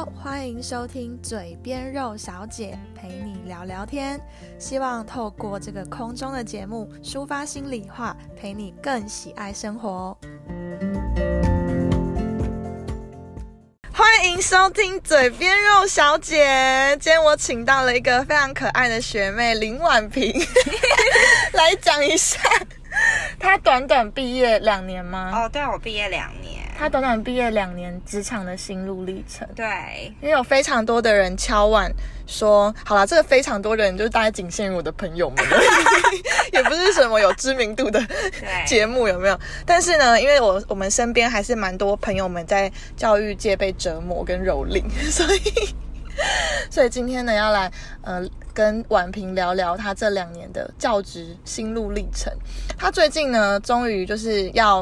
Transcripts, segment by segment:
好，欢迎收听嘴边肉小姐陪你聊聊天。希望透过这个空中的节目，抒发心里话，陪你更喜爱生活。欢迎收听嘴边肉小姐。今天我请到了一个非常可爱的学妹林婉萍，来讲一下她短短毕业两年吗？哦，对，我毕业两年。她短短毕业两年职场的心路历程。对，因为有非常多的人敲碗说，好了，这个非常多人就是大概仅限于我的朋友们，也不是什么有知名度的节目，有没有？但是呢，因为我我们身边还是蛮多朋友们在教育界被折磨跟蹂躏，所以所以今天呢，要来呃跟婉平聊聊他这两年的教职心路历程。他最近呢，终于就是要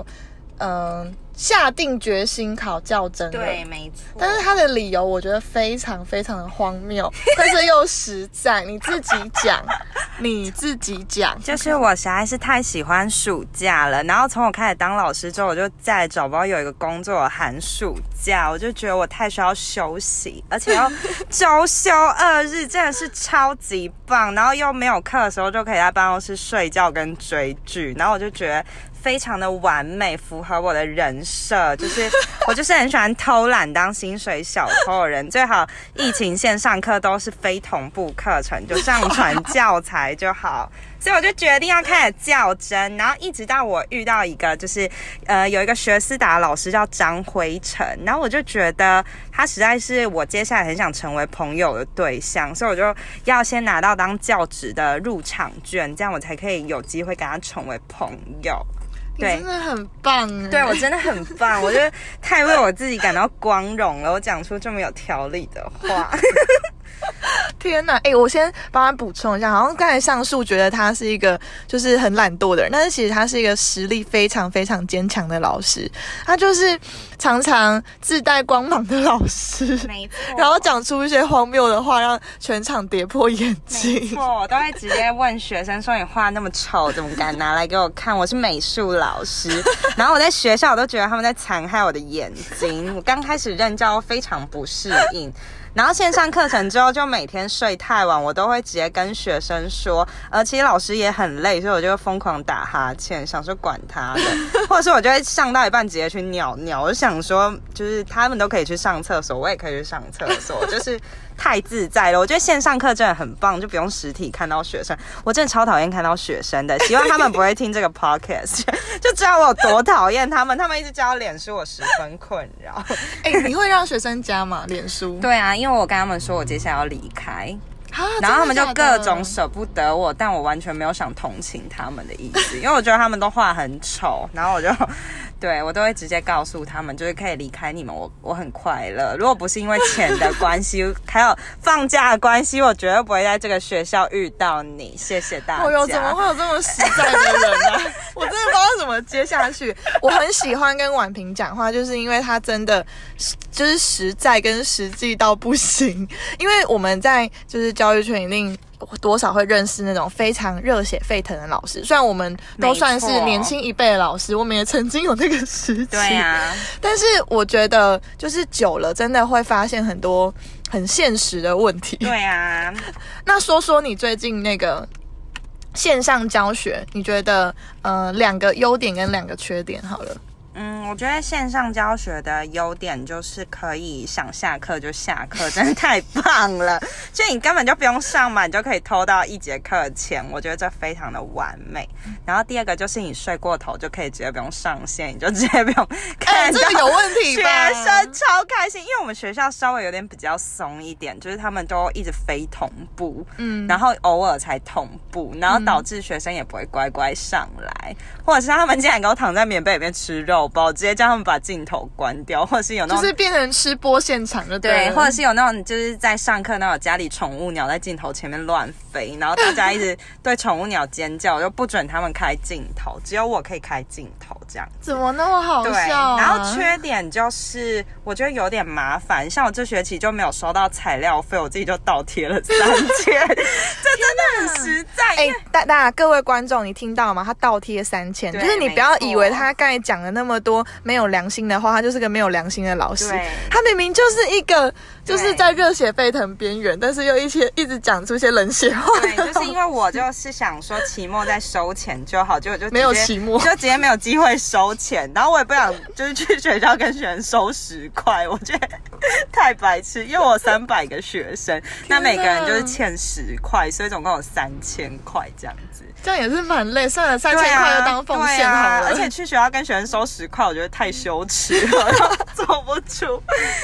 嗯、呃下定决心考教甄了。对，没错。但是他的理由我觉得非常非常的荒谬，但是又实在。你自己讲，你自己讲。就是我实在是太喜欢暑假了，然后从我开始当老师之后，我就再也找不到有一个工作有寒暑假，我就觉得我太需要休息，而且要周休二日，真的是超级棒。然后又没有课的时候，就可以在办公室睡觉跟追剧，然后我就觉得。非常的完美，符合我的人设，就是 我就是很喜欢偷懒当薪水小偷的人，最好疫情线上课都是非同步课程，就上传教材就好。所以我就决定要开始较真，然后一直到我遇到一个，就是呃有一个学思达老师叫张辉成，然后我就觉得他实在是我接下来很想成为朋友的对象，所以我就要先拿到当教职的入场券，这样我才可以有机会跟他成为朋友。对真的很棒哎！对我真的很棒，我觉得太为我自己感到光荣了。我讲出这么有条理的话，天哪！哎、我先帮他补充一下，好像刚才上述觉得他是一个就是很懒惰的人，但是其实他是一个实力非常非常坚强的老师，他就是常常自带光芒的老师。没 错然后讲出一些荒谬的话，让全场跌破眼没镜。错，我都会直接问学生说：“你画那么丑，怎么敢拿来给我看？我是美术老师。”然后我在学校我都觉得他们在残害我的眼睛。我刚开始任教非常不适应。然后线上课程之后，就每天睡太晚，我都会直接跟学生说，呃，其实老师也很累，所以我就疯狂打哈欠，想说管他的，或者是我就会上到一半直接去尿尿，我就想说，就是他们都可以去上厕所，我也可以去上厕所，就是太自在了。我觉得线上课真的很棒，就不用实体看到学生，我真的超讨厌看到学生的，希望他们不会听这个 podcast，就知道我有多讨厌他们，他们一直加我脸书，我十分困扰。哎、你会让学生加吗？脸书？对啊，因为我跟他们说我接下来要离开，啊然后他们就各种舍不得我，但我完全没有想同情他们的意思，因为我觉得他们都画很丑，然后我就对我都会直接告诉他们，就是可以离开你们，我我很快乐。如果不是因为钱的关系，还有放假的关系，我绝对不会在这个学校遇到你。谢谢大家。哦哟，怎么会有这么实在的人呢、我真的不知道怎么接下去。我很喜欢跟婉平讲话，就是因为她真的就是实在跟实际到不行。因为我们在就是教育圈一定多少会认识那种非常热血沸腾的老师，虽然我们都算是年轻一辈的老师，我们也曾经有那个时期。对啊，但是我觉得就是久了，真的会发现很多很现实的问题。对啊，那说说你最近那个线上教学，你觉得呃两个优点跟两个缺点好了。嗯，我觉得线上教学的优点就是可以想下课就下课，真的太棒了！就你根本就不用上嘛，你就可以偷到一节课钱，我觉得这非常的完美。然后第二个就是你睡过头就可以直接不用上线，你就直接不用哎、看到这个有问题学？生超开心，因为我们学校稍微有点比较松一点，就是他们都一直非同步，嗯，然后偶尔才同步，然后导致学生也不会乖乖上来，或者是他们竟然给我躺在棉被里面吃肉包，直接叫他们把镜头关掉，或者是有那种。就是变成吃播现场的对，或者是有那种就是在上课那种家里宠物鸟在镜头前面乱飞，然后大家一直 对宠物鸟尖叫，就不准他们开镜头，只有我可以开镜头这样。怎么那么好对，笑、啊？然后缺点就是我觉得有点麻烦，像我这学期就没有收到材料费，我自己就倒贴了三千，这真的很实在。哎、大大家各位观众，你听到吗？他倒贴三千，就是你不要以为他刚才讲了那么多没有良心的话，他就是个没有良心的老师。他明明就是一个就是在热血沸腾边缘，但是又一些一直讲出一些冷血话。对，就是因为我就是想说期末再收钱就好，结果就没有期末就直接没有机会收钱，然后我也不想就是去学校跟学生收十块，我觉得太白痴，因为我有三百个学生，那每个人就是欠十块，所以总共有三千块这样子。这样也是蛮累，算了，三千块就当奉献好了。而且去学校跟学生收十块，我觉得太羞耻了，做不出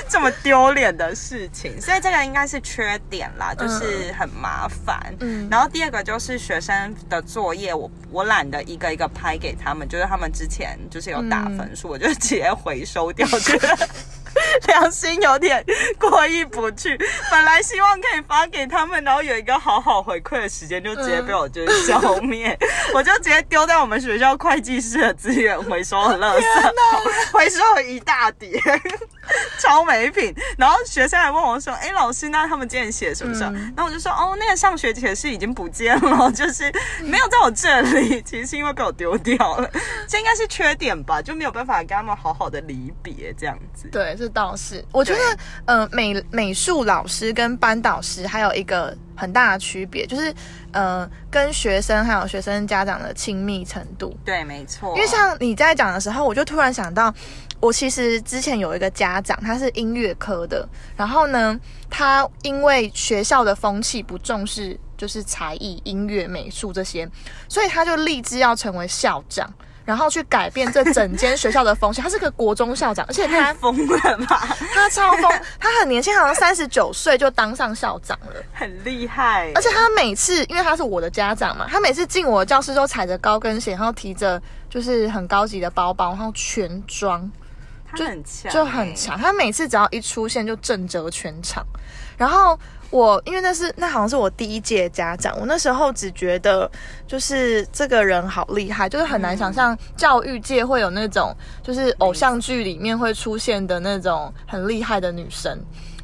这么丢脸的事情，所以这个应该是缺点啦，就是很麻烦。嗯然后第二个就是学生的作业，我我懒得一个一个拍给他们，就是他们之前就是有打分数，我就直接回收掉，觉得。良心有点过意不去，本来希望可以发给他们，然后有一个好好回馈的时间，就直接被我就是消灭，我就直接丢在我们学校会计室的资源回收的垃圾，回收了一大叠，超没品。然后学生还问我说：“哎，老师，那他们今天写什么时候？”然后我就说：“哦，那个上学期的事已经不见了，就是没有在我这里，其实是因为被我丢掉了，这应该是缺点吧，就没有办法跟他们好好的离别这样子。”对，这倒是。我觉得对，呃，美美术老师跟班导师还有一个很大的区别，就是呃，跟学生还有学生家长的亲密程度。对，没错。因为像你在讲的时候，我就突然想到，我其实之前有一个家长，他是音乐科的，然后呢，他因为学校的风气不重视，就是才艺、音乐、美术这些，所以他就立志要成为校长。然后去改变这整间学校的风气，他是个国中校长，而且他太疯了吧，他超疯，他很年轻，好像三十九岁就当上校长了。很厉害。而且他每次，因为他是我的家长嘛，他每次进我的教室都踩着高跟鞋，然后提着就是很高级的包包，然后全装，他很强，就很。强。他每次只要一出现就震慑全场。然后我因为那是那好像是我第一届家长，我那时候只觉得就是这个人好厉害，就是很难想象教育界会有那种就是偶像剧里面会出现的那种很厉害的女生，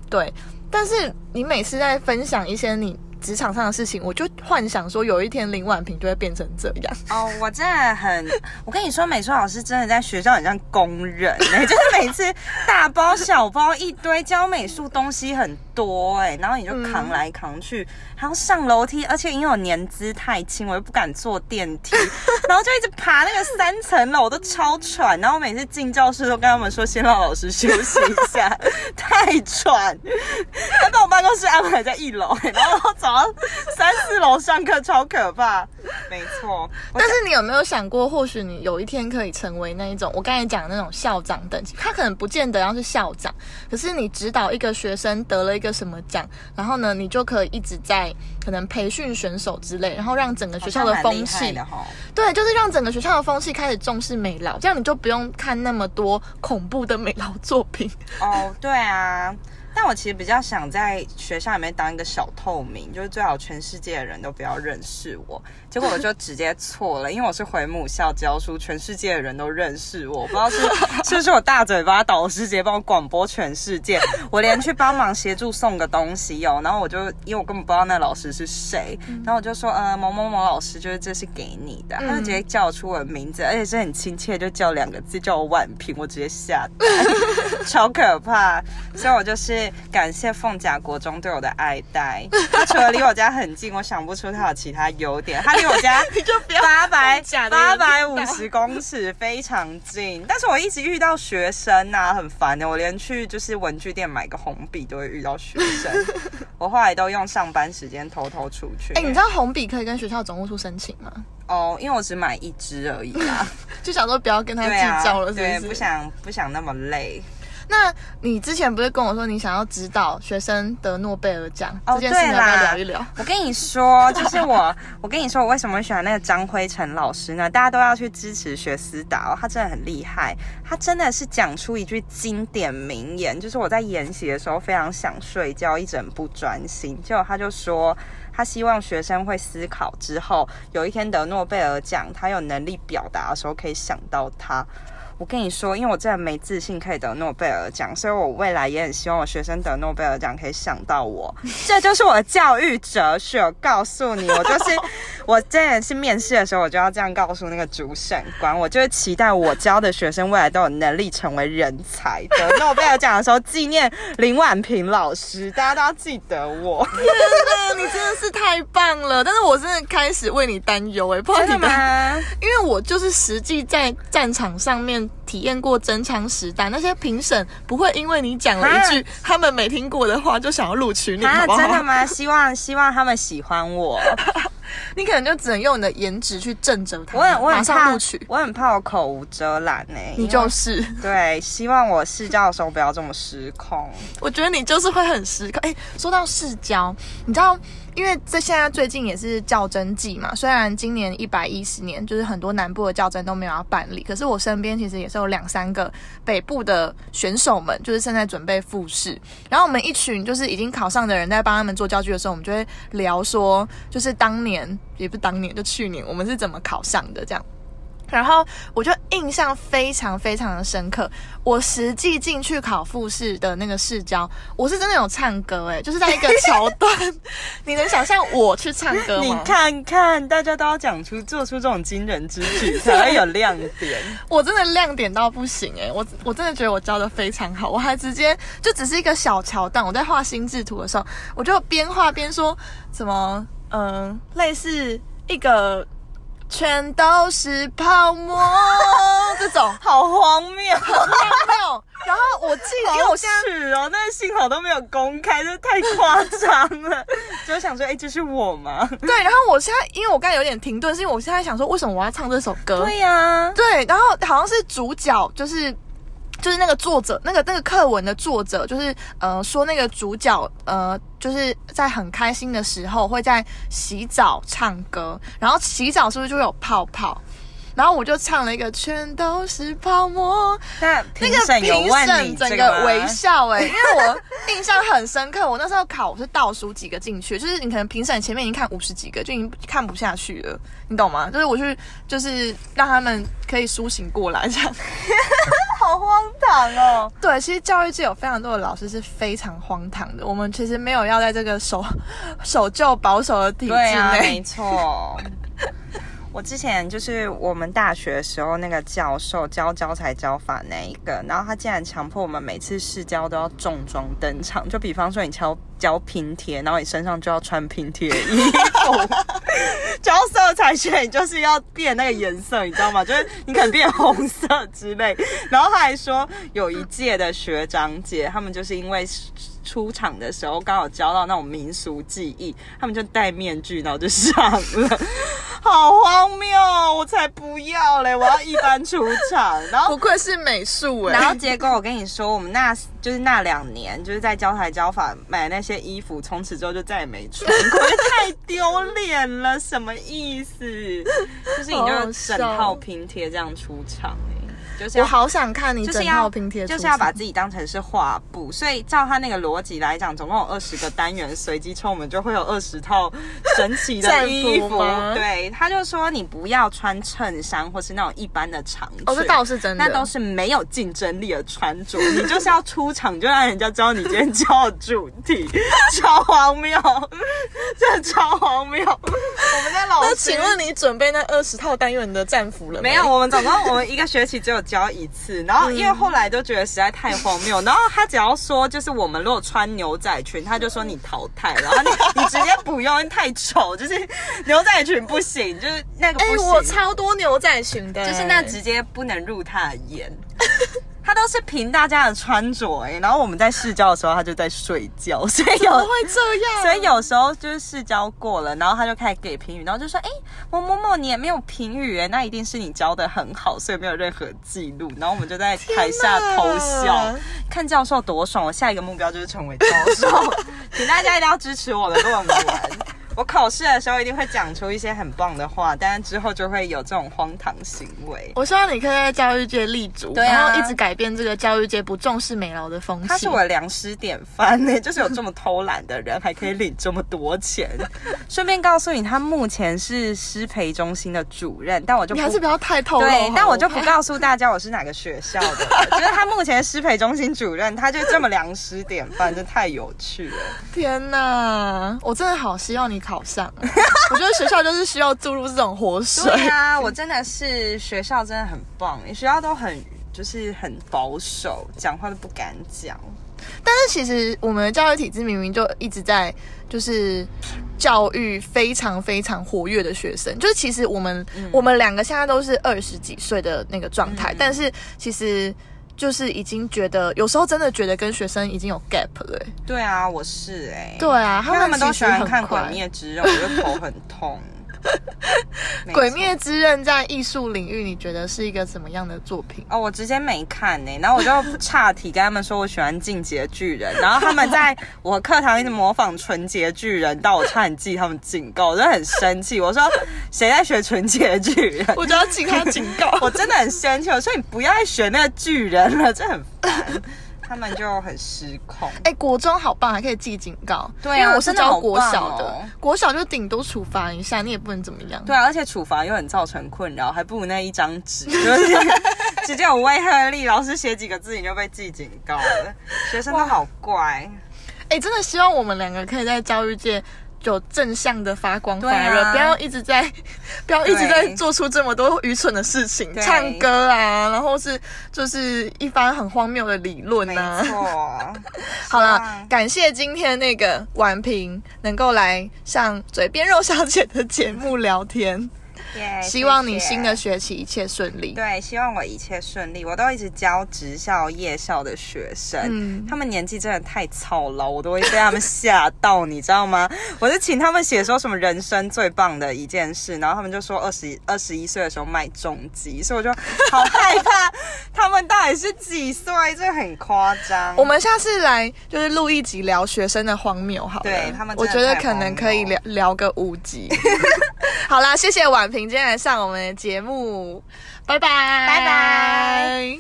对。但是你每次在分享一些你职场上的事情，我就幻想说有一天林婉萍就会变成这样。哦，我真的很，我跟你说，美术老师真的在学校很像工人哎、就是每次大包小包一堆，教美术东西很多哎、然后你就扛来扛去，还要上楼梯，而且因为我年资太轻，我又不敢坐电梯，然后就一直爬那个三层楼，我都超喘。然后我每次进教室都跟他们说，先让老师休息一下，太喘。他把我办公室安排在一楼、欸，然后走到三四楼上课，超可怕。没错，但是你有没有想过，或许你有一天可以成为那一种我刚才讲的那种校长等级？他可能不见得要是校长，可是你指导一个学生得了一个什么奖，然后呢，你就可以一直在可能培训选手之类，然后让整个学校的风气。对，就是让整个学校的风气开始重视美劳，这样你就不用看那么多恐怖的美劳作品。哦，对啊。但我其实比较想在学校里面当一个小透明，就是最好全世界的人都不要认识我。结果我就 直接错了，因为我是回母校教书，全世界的人都认识我。不知道是是不是我大嘴巴导师直接帮我广播全世界，我连去帮忙协助送个东西哦。然后我就因为我根本不知道那老师是谁，然后我就说呃某某某老师，就是这是给你的，他就直接叫出我的名字，而且是很亲切，就叫两个字，叫我婉萍，我直接吓到。超可怕。所以我就是感谢凤甲国中对我的爱戴。他除了离我家很近，我想不出他有其他优点。他离我家 就八百八百五十公尺，非常近。但是我一直遇到学生呐、很烦的。我连去就是文具店买个红笔都会遇到学生。我后来都用上班时间偷偷出去。哎、你知道红笔可以跟学校总务处申请吗？哦，因为我只买一支而已啦。就想说不要跟他计较了，是不对，是？不想不想那么累。那你之前不是跟我说你想要指导学生得诺贝尔奖、哦这件事，要不要聊一聊？我跟你说，就是我，我跟你说，我为什么会喜欢那个张辉成老师呢？大家都要去支持学思达哦，他真的很厉害，他真的是讲出一句经典名言，就是我在研习的时候非常想睡觉，一整不专心，结果他就说。他希望学生会思考之后，有一天得诺贝尔奖，他有能力表达的时候可以想到他。我跟你说，因为我真的没自信可以得诺贝尔奖，所以我未来也很希望我学生得诺贝尔奖可以想到我。这就是我的教育哲学。我告诉你，我就是 我真的是面试的时候，我就要这样告诉那个主审官，我就是期待我教的学生未来都有能力成为人才。得诺贝尔奖的时候纪念林婉平老师，大家都要记得我。天哪，你真的是太棒了！但是我真的开始为你担忧哎，不知道你们，因为我就是实际在战场上面。体验过真枪实弹，那些评审不会因为你讲了一句他们没听过的话就想要录取你，好不好？真的吗？希望希望他们喜欢我，你可能就只能用你的颜值去震慑他。我很我很怕录取，我很怕我口无遮拦呢。你就是 对，希望我试教的时候不要这么失控。我觉得你就是会很失控。哎，说到试教，你知道？因为这现在最近也是较真季嘛，虽然今年一百一十年就是很多南部的较真都没有要办理，可是我身边其实也是有两三个北部的选手们，就是正在准备复试。然后我们一群就是已经考上的人在帮他们做教具的时候，我们就会聊说，就是当年也不是当年，就去年我们是怎么考上的这样。然后我就印象非常非常的深刻。我实际进去考复试的那个试教，我是真的有唱歌哎，就是在一个桥段，你能想象我去唱歌吗？你看看，大家都要讲出做出这种惊人之举才会有亮点。我真的亮点到不行哎，我我真的觉得我教的非常好，我还直接就只是一个小桥段，我在画心智图的时候，我就边画边说什么嗯，类似一个。全都是泡沫，这种好荒谬，荒谬。然后我记得，因为我现在是哦，但是幸好都没有公开，这太夸张了。就想说，哎，这是我吗？对。然后我现在，因为我刚才有点停顿，是因为我现在想说，为什么我要唱这首歌？对呀，对。然后好像是主角，就是。就是那个作者，那个那个课文的作者，就是呃说那个主角呃就是在很开心的时候会在洗澡唱歌，然后洗澡是不是就有泡泡？然后我就唱了一个全都是泡沫，那那个评审整个微笑哎，因为我印象很深刻，我那时候考我是倒数几个进去，就是你可能评审前面已经看五十几个就已经看不下去了，你懂吗？就是我去就是让他们可以苏醒过来这样。好荒唐哦！对，其实教育界有非常多的老师是非常荒唐的。我们其实没有要在这个守守旧保守的体制内，没错。我之前就是我们大学的时候，那个教授教教材教法那一个，然后他竟然强迫我们每次试教都要重装登场。就比方说，你敲教拼贴，然后你身上就要穿拼贴衣服；教色彩学，你就是要变那个颜色，你知道吗？就是你可能变红色之类。然后他还说，有一届的学长姐，他们就是因为。出场的时候刚好教到那种民俗技艺，他们就戴面具，然后就上了，好荒谬！我才不要嘞，我要一般出场。然后不愧是美术哎。然后结果我跟你说，我们那就是那两年就是在教台教法买那些衣服，从此之后就再也没穿过，太丢脸了。什么意思？就是你就整套拼贴这样出场。我好想看你整套拼贴，就是要把自己当成是画布，所以照他那个逻辑来讲，总共有二十个单元，随机抽我们就会有二十套神奇的衣服。对，他就说你不要穿衬衫或是那种一般的长裙，哦，这倒是真的，那都是没有竞争力的穿着。你就是要出场，就让人家知道你今天教的主题，超荒谬，真的超荒谬。我们在老师，请问你准备那二十套单元的战服了没有？我们总共我们一个学期只有。教一次，然后因为后来都觉得实在太荒谬，然后他只要说就是我们如果穿牛仔裙，他就说你淘汰，然后你你直接不用，太丑，就是牛仔裙不行，就是那个不行。我超多牛仔裙的，就是那直接不能入他的眼。他都是凭大家的穿着哎，然后我们在试教的时候，他就在睡觉，所以有会这样，所以有时候就是试教过了，然后他就开始给评语，然后就说：“哎，某某某，你也没有评语哎，那一定是你教的很好，所以没有任何记录。”然后我们就在台下偷笑，看教授多爽。我下一个目标就是成为教授，请大家一定要支持我的论文。我考试的时候一定会讲出一些很棒的话，但是之后就会有这种荒唐行为。我希望你可以在教育界立足，对啊然后一直改变这个教育界不重视美劳的风气。他是我的良师典范呢，就是有这么偷懒的人，还可以领这么多钱。顺便告诉你，他目前是师培中心的主任，但我就不你还是不要太透露。对，但我就不告诉大家我是哪个学校的了。就是他目前师培中心主任，他就这么良师典范，真太有趣了。天哪，我真的好希望你考上啊。我觉得学校就是需要注入这种活水。对啊，我真的是学校真的很棒，学校都很就是很保守，讲话都不敢讲。但是其实我们的教育体制明明就一直在就是教育非常非常活跃的学生，就是其实我们、我们两个现在都是二十几岁的那个状态，嗯但是其实就是已经觉得有时候真的觉得跟学生已经有 gap 了欸、对啊，我是哎、对啊，他们都喜欢看《鬼灭之刃》，我就头很痛。鬼灭之刃在艺术领域，你觉得是一个怎么样的作品？哦，我直接没看呢、然后我就岔题跟他们说我喜欢进阶巨人，然后他们在我课堂一直模仿纯洁巨人，到我差点记他们警告，我就很生气。我说谁在学纯洁巨人？我就要记他警告。我真的很生气，我说你不要再学那个巨人了，这很烦。他们就很失控。哎、国中好棒，还可以记警告。对啊因为我是教国小的，的哦国小就顶多处罚一下，你也不能怎么样。对啊，而且处罚又很造成困扰，还不如那一张纸，就是直接有威吓力。老师写几个字你就被记警告了，学生都好怪。哎、真的希望我们两个可以在教育界有正向的发光发热，啊不要一直在，不要一直在做出这么多愚蠢的事情，唱歌啊，然后是就是一番很荒谬的理论没啊。错，好了，感谢今天那个婉平能够来上嘴边肉小姐的节目聊天，耶希望你新的学期一切顺利。对，希望我一切顺利。我都一直教职校、夜校的学生，嗯他们年纪真的太操劳，我都会被他们吓到，你知道吗？我就请他们写说什么人生最棒的一件事，然后他们就说二十二十一岁的时候卖重机，所以我就好害怕他们到底是几岁，这很夸张。我们下次来就是录一集聊学生的荒谬好了，对他们我觉得可能可以聊聊个五集。好啦，谢谢婉平今天来上我们的节目，拜拜，拜拜。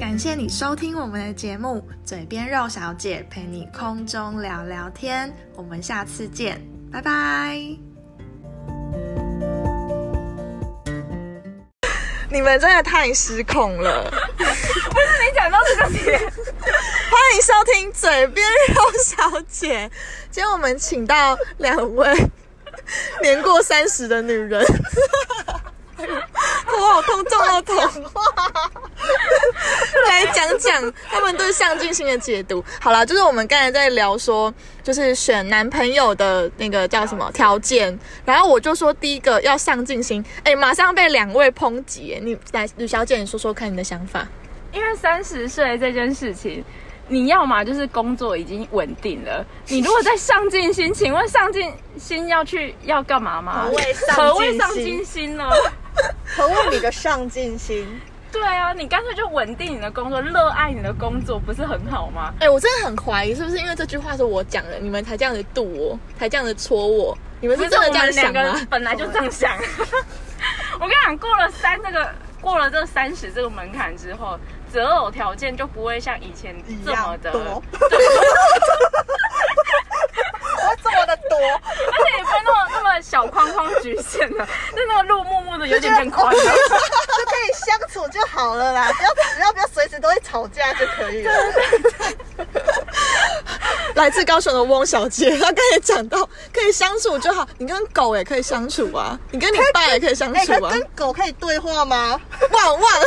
感谢你收听我们的节目《嘴边肉小姐》，陪你空中聊聊天。我们下次见，拜拜。你们真的太失控了！没讲到这个点，欢迎收听《嘴边肉小姐》。今天我们请到两位年过三十的女人，头好痛，撞到头。来讲讲他们对上进心的解读。好啦，就是我们刚才在聊说，就是选男朋友的那个叫什么条件，然后我就说第一个要上进心，哎，马上被两位抨击。哎你来，吕小姐，你说说看你的想法。因为三十岁这件事情，你要嘛就是工作已经稳定了，你如果在上进心，请问上进心要去要干嘛吗？何谓上进心何谓上进心呢？何谓你的上进心？对啊，你干脆就稳定你的工作，热爱你的工作，不是很好吗？哎、我真的很怀疑，是不是因为这句话是我讲的，你们才这样子度我，才这样子戳我？你们是真的这样想两个吗？本来就这样想。我跟你讲，过了三那个过了这三十这个门槛之后，择偶条件就不会像以前这么的，多，我这么的多，而且也不会那么那么小框框局限了，就那个路默默的有点变宽了。就可以相处就好了啦，不要不要不要随时都会吵架就可以了。来自高雄的汪小姐，她刚才讲到可以相处就好，你跟狗也可以相处啊，你跟你爸也可以相哎、处啊，可跟狗可以对话吗？旺旺旺旺，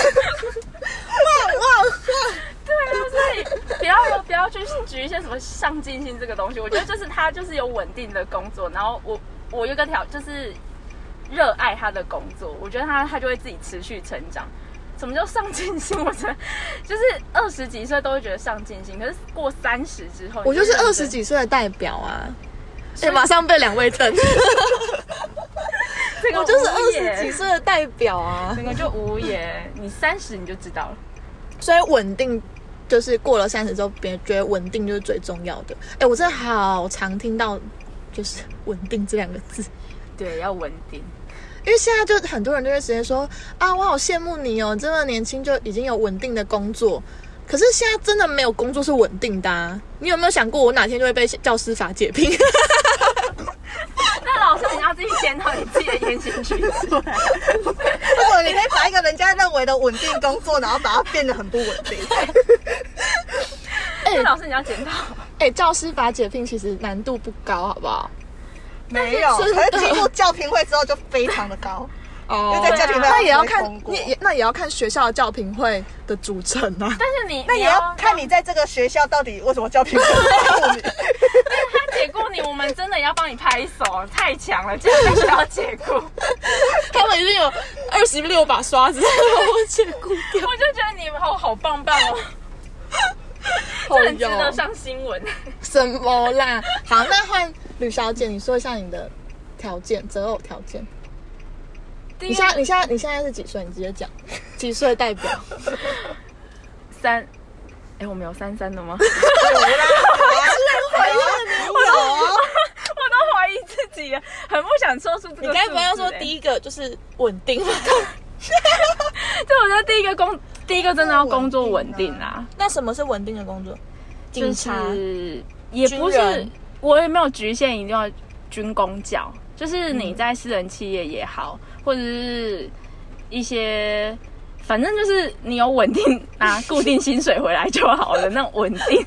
对啊，所以不要不要去举一些什么上进心这个东西。我觉得就是他就是有稳定的工作，然后我我有一个条就是热爱他的工作，我觉得他他就会自己持续成长。什么叫上进心？我觉得就是二十几岁都会觉得上进心，可是过三十之后，我就是二十几岁的代表啊。哎、马上被两位瞪，这个我就是二十几，岁的代表啊，整个就无言。你三十你就知道了。所以稳定就是过了三十之后，别人觉得稳定就是最重要的。哎，我真的好常听到就是稳定这两个字，对，要稳定。因为现在就很多人都会直接说啊，我好羡慕你哦，这么年轻就已经有稳定的工作。可是现在真的没有工作是稳定的啊！你有没有想过，我哪天就会被教师法解聘？那老师你要自己检讨你自己的言行举止。如果你可以把一个人家认为的稳定工作，然后把它变得很不稳定。那老师你要检讨。哎，教师法解聘其实难度不高，好不好？没有，可是经过教评会之后就非常的高。哦因为在教评会那也要看不会通，过也也那也要看学校的教评会的组成啊。但是你那也要看你在这个学校到底为什么教评会会雇你。他解雇你，我们真的要帮你拍手，太强了，竟然被学校解雇。他们已经有二十六把刷子，我解雇掉。我就觉得你们好好棒棒哦，这很值得上新闻。什么啦？好，那换吕小姐，你说一下你的条件，择偶条件。你现在你现在你现在是几岁？你直接讲，几岁代表？三，哎，我们有三三的吗？有我都怀疑自己了，很不想说出这个。你该不会要说哎第一个就是稳定吗？对，我觉得第一个工，第一个真的要工作稳定啦，那什么是稳定的工作？就警察。是也不是我也没有局限一定要军工教，就是你在私人企业也好，或者是一些，反正就是你有稳定拿固定薪水回来就好了，那种稳定。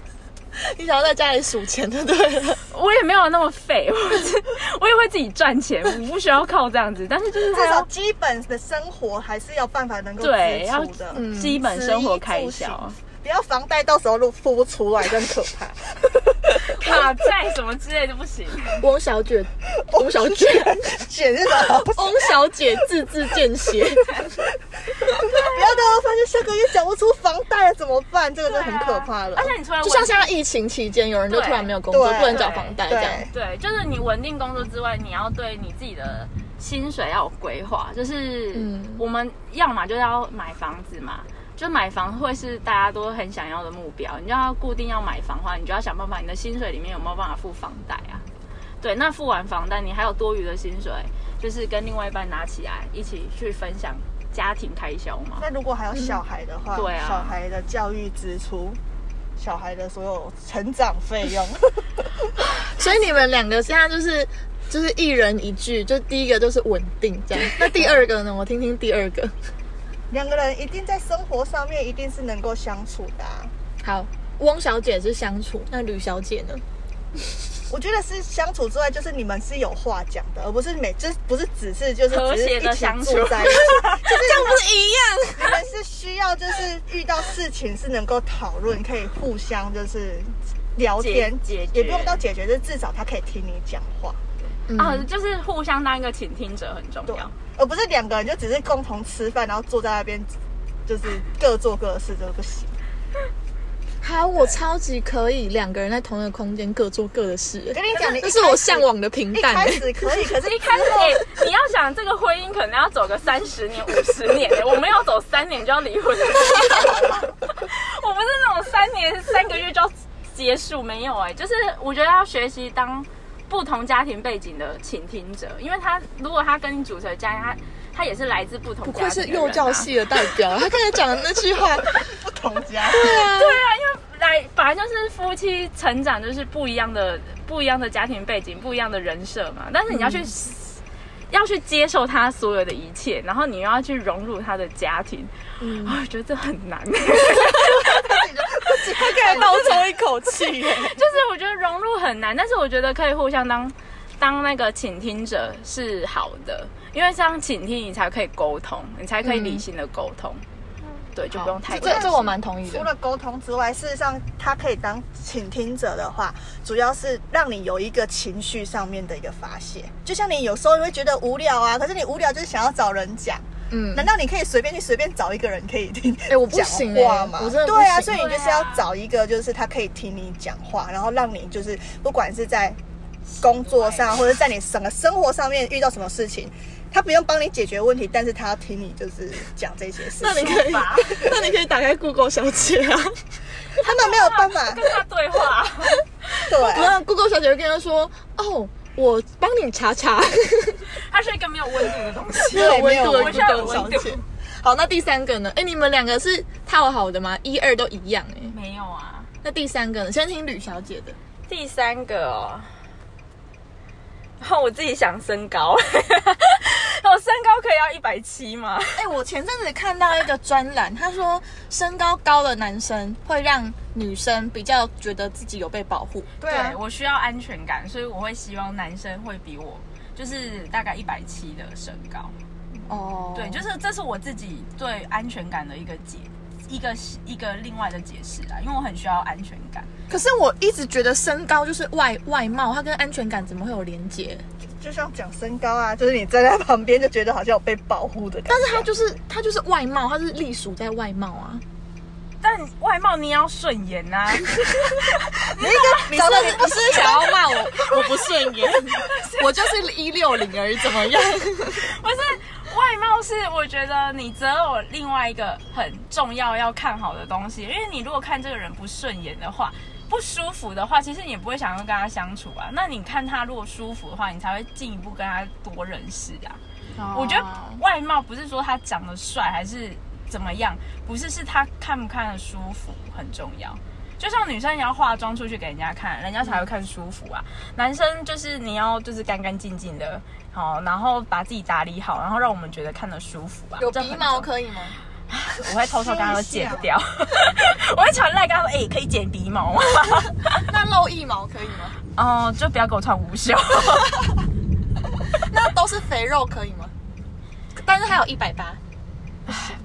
你想要在家里数钱就对了。我也没有那么废，我是 我也会自己赚钱，我不需要靠这样子，但是就是至少基本的生活还是要办法能够对要基本生活开销。不要房贷到时候都付不出来，真可怕。卡债什么之类的不行。翁小姐，翁小姐，姐是什么？翁小姐字字见血。不要等我发现下个月缴不出房贷了怎么办？这个就很可怕了。而且你突然就像稳现在疫情期间，有人就突然没有工作，不能缴房贷这样。对，就是你稳定工作之外，你要对你自己的薪水要有规划。就是嗯我们要么就是要买房子嘛，就买房会是大家都很想要的目标。你就要固定要买房的话，你就要想办法，你的薪水里面有没有办法付房贷啊？对，那付完房贷，你还有多余的薪水，就是跟另外一半拿起来一起去分享家庭开销嘛。那如果还有小孩的话，对啊小孩的教育支出，小孩的所有成长费用，所以你们两个现在就是就是一人一句，就第一个就是稳定这样。那第二个呢？我听听第二个。两个人一定在生活上面一定是能够相处的、啊。好，汪小姐是相处，那吕小姐呢？我觉得是相处之外，就是你们是有话讲的，而不是每就是不是只是就是和谐只是一起的相处住在一起，就是这样不是一样？你们是需要就是遇到事情是能够讨论，可以互相就是聊天解解决也不用到解决，就是至少他可以听你讲话，啊，就是互相当一个倾听者很重要。，而不是两个人就只是共同吃饭，然后坐在那边就是各做各的事，这个不行。好，我超级可以两个人在同一个空间各做各的事我。跟你讲，你这是我向往的平一淡。开始可以，可是 一开始，哎、你要想这个婚姻可能要走个三十年、五十年的，我们要走三年就要离婚的我不是那种三年三个月就要结束，没有哎、就是我觉得要学习当不同家庭背景的倾听者，因为他如果他跟你组成家庭，他他也是来自不同不愧是幼教系的代表，他刚才讲的那句话，不同家。对啊，因为来本来就是夫妻成长就是不一样的不一样的家庭背景，不一样的人设嘛。但是你要去、要去接受他所有的一切，然后你又要去融入他的家庭，嗯啊，我觉得这很难。他可以倒抽一口气耶。就是我觉得融入很难，但是我觉得可以互相当当那个倾听者是好的，因为这样倾听你才可以沟通，你才可以理性的沟通。对，就不用太这这我蛮同意的。除了沟通之外，事实上他可以当倾听者的话，主要是让你有一个情绪上面的一个发泄。就像你有时候会觉得无聊啊，可是你无聊就是想要找人讲，嗯，难道你可以随便去随便找一个人可以听？哎我不讲行哎话吗？我真的对啊，所以你就是要找一个，就是他可以听你讲话，然后让你就是不管是在工作上，或者在你整个生活上面遇到什么事情。他不用帮你解决问题，但是他要听你就是讲这些事情。那你可以，那你可以打开 Google 小姐啊。他们没有办法跟他对话。对。那 Google 小姐会跟他说：“哦，我帮你查查。它是一个没有温度的东西。没有温度的我需要有 Google 小温度姐。好，那第三个呢？哎，你们两个是套好的吗？一二都一样哎。没有啊。那第三个呢？先听吕小姐的。第三个哦，然后我自己想身高，我身高可以要一百七吗？哎，我前阵子看到一个专栏，他说身高高的男生会让女生比较觉得自己有被保护。对我需要安全感，所以我会希望男生会比我就是大概一百七的身高。哦，对，就是这是我自己对安全感的一个解，一个一个另外的解释啊，因为我很需要安全感。可是我一直觉得身高就是外外貌，它跟安全感怎么会有连接？就像讲身高啊，就是你站在旁边就觉得好像有被保护的感觉。但是它就是它就是外貌，它是隶属在外貌啊。但外貌你也要顺眼呐、啊，你是找到你你是想要骂我？我不顺眼，我就是一六零而已，怎么样？不是外貌是我觉得你择偶另外一个很重要要看好的东西，因为你如果看这个人不顺眼的话。不舒服的话，其实你也不会想要跟他相处啊。那你看他如果舒服的话，你才会进一步跟他多认识啊。我觉得外貌不是说他长得帅还是怎么样，不是是他看不看得舒服很重要。就像女生也要化妆出去给人家看，人家才会看舒服啊。男生就是你要就是干干净净的，好，然后把自己打理好，然后让我们觉得看得舒服啊。有鼻毛可以吗？我会偷偷跟他说剪掉，我会传来跟他说，哎、可以剪鼻毛吗？那露腋毛可以吗？哦，就不要给我穿无袖。那都是肥肉可以吗？但是还有一百八。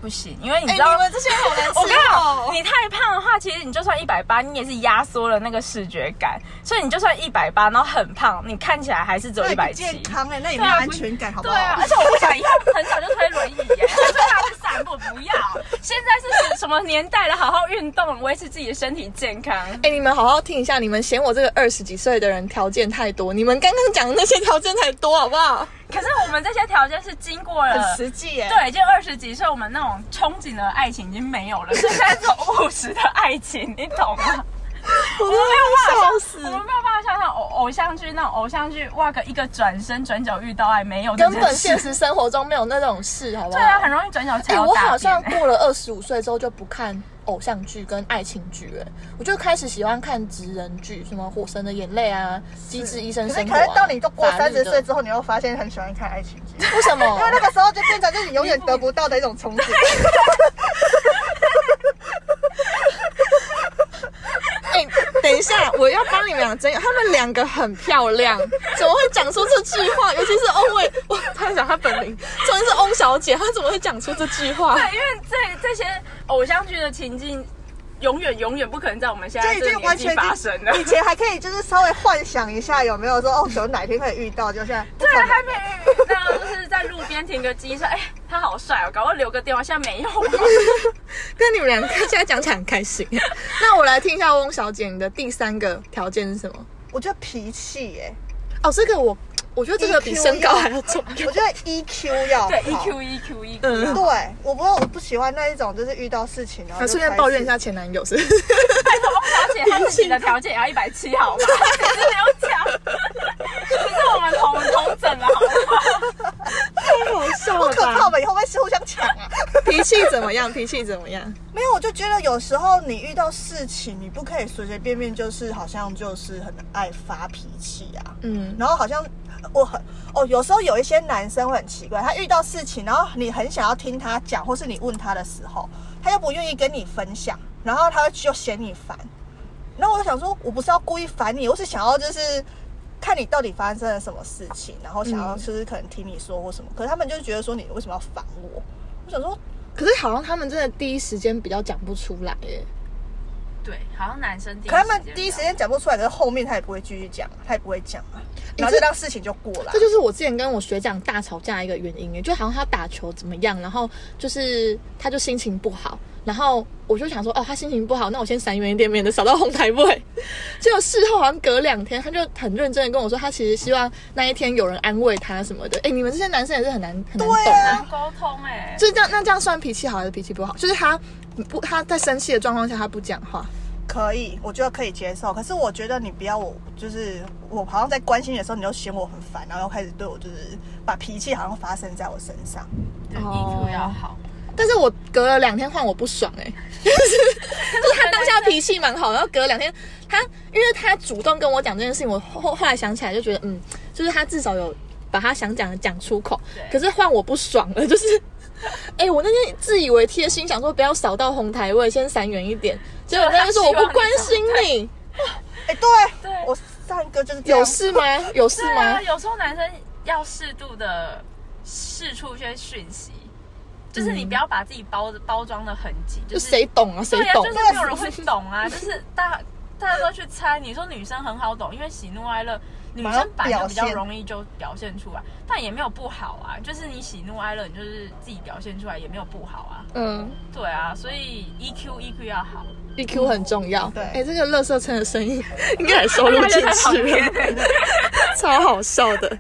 不行，因为你哎，知道，你们这些人好难 我跟你吃哦讲，。你太胖的话，其实你就算一百八，你也是压缩了那个视觉感。所以你就算一百八，然后很胖，你看起来还是只有那也不一百七。健康哎，那也没有安全感，好不好？对啊，而且我不想以后很早就推轮椅耶，推他去散步，不要。现在是什么年代了？好好运动，维持自己的身体健康。哎，你们好好听一下，你们嫌我这个二十几岁的人条件太多，你们刚刚讲的那些条件才多，好不好？可是我们这些条件是经过了很实际耶。对，就二十几岁，我们那种憧憬的爱情已经没有了，现在这种 务实的爱情，你懂吗？我都要笑死。我们没有办法想象偶偶像剧那种偶像剧，哇个一个转身转角遇到爱，没有根本现实生活中没有那种事，好不好？对啊，很容易转角哎、踩到大我好像过了二十五岁之后就不看偶像剧跟爱情剧，哎，我就开始喜欢看职人剧，什么《火神的眼泪》啊，《机智医生可是生活、啊》可是到你都过三十岁之后，你又发现很喜欢看爱情剧，为什么？因为那个时候就变成就是你永远得不到的一种憧憬。哎、等一下，我要帮你们俩争，他们两个很漂亮，怎么会讲出这句话？尤其是欧伟，我他讲他本名，重点是翁小姐，她怎么会讲出这句话？对，因为这这些偶像剧的情境，永远永远不可能在我们现就在已经完这个年纪发生的。以前还可以就是稍微幻想一下有没有说哦，可能哪天可以遇到，就现在不对，还没遇到，就是在路边停个机说，哎、他好帅哦，搞快留个电话，现在没有。跟你们两个现在讲起来很开心。那我来听一下翁小姐，你的第三个条件是什么？我觉得脾气耶，哦，这个我我觉得这个比身高还要重要。我觉得 EQ 要对好，EQ EQ EQ，、嗯对，我不我不喜欢那一种，就是遇到事情然后顺便抱怨一下前男友是？拜托翁小姐，她自己的条件也要一百七，好吗？只是没有讲，只是我们同同整了，好不好？太好笑了好可怕吧？以后会互相抢啊？脾气怎么样？脾气怎么样？没有，我就觉得有时候你遇到事情，你不可以随随便便就是好像就是很爱发脾气啊。嗯，然后好像我很哦，有时候有一些男生会很奇怪，他遇到事情，然后你很想要听他讲，或是你问他的时候，他又不愿意跟你分享，然后他就嫌你烦。然后我就想说，我不是要故意烦你，我是想要就是看你到底发生了什么事情，然后想要嗯就是可能听你说或什么。可是他们就觉得说你为什么要烦我？我想说，可是好像他们真的第一时间比较讲不出来耶。对，好像男生第一可他们第一时间讲不出来，可是后面他也不会继续讲，他也不会讲啊，然后就让事情就过了。这就是我之前跟我学长大吵架一个原因耶，就好像他打球怎么样，然后就是他就心情不好，然后我就想说，哦，他心情不好，那我先闪远一点，免得扫到红台位。结果事后好像隔两天，他就很认真的跟我说，他其实希望那一天有人安慰他什么的。哎，你们这些男生也是很难很难懂对啊啊。沟通哎、就是这样，那这样算脾气好还是脾气不好？就是他不他在生气的状况下他不讲话，可以，我觉得可以接受。可是我觉得你不要我，就是我好像在关心你的时候，你就嫌我很烦，然后又开始对我就是把脾气好像发生在我身上。对哦 EQ 要好。但是我隔了两天换我不爽哎、就是就是他当下脾气蛮好，然后隔了两天他因为他主动跟我讲这件事情，我后后来想起来就觉得嗯，就是他至少有把他想讲的讲出口，可是换我不爽了，就是。哎、我那天自以为贴心，想说不要扫到红台位，先闪远一点。结果那边说我不关心你，哎、对，对我上一个就是 有事吗？有事吗？有时候男生要适度的释出一些讯息，就是你不要把自己包包装的很紧，就谁懂啊？谁懂？就是没有人会懂啊，就是大大家都去猜。你说女生很好懂，因为喜怒哀乐，女生本来就比较容易就表现出来，但也没有不好啊。就是你喜怒哀乐，你就是自己表现出来也没有不好啊。嗯对啊，所以 EQ EQ 要好。，EQ 很重要。对哎、这个乐色车的声音 应该也收录进去了，超好笑的。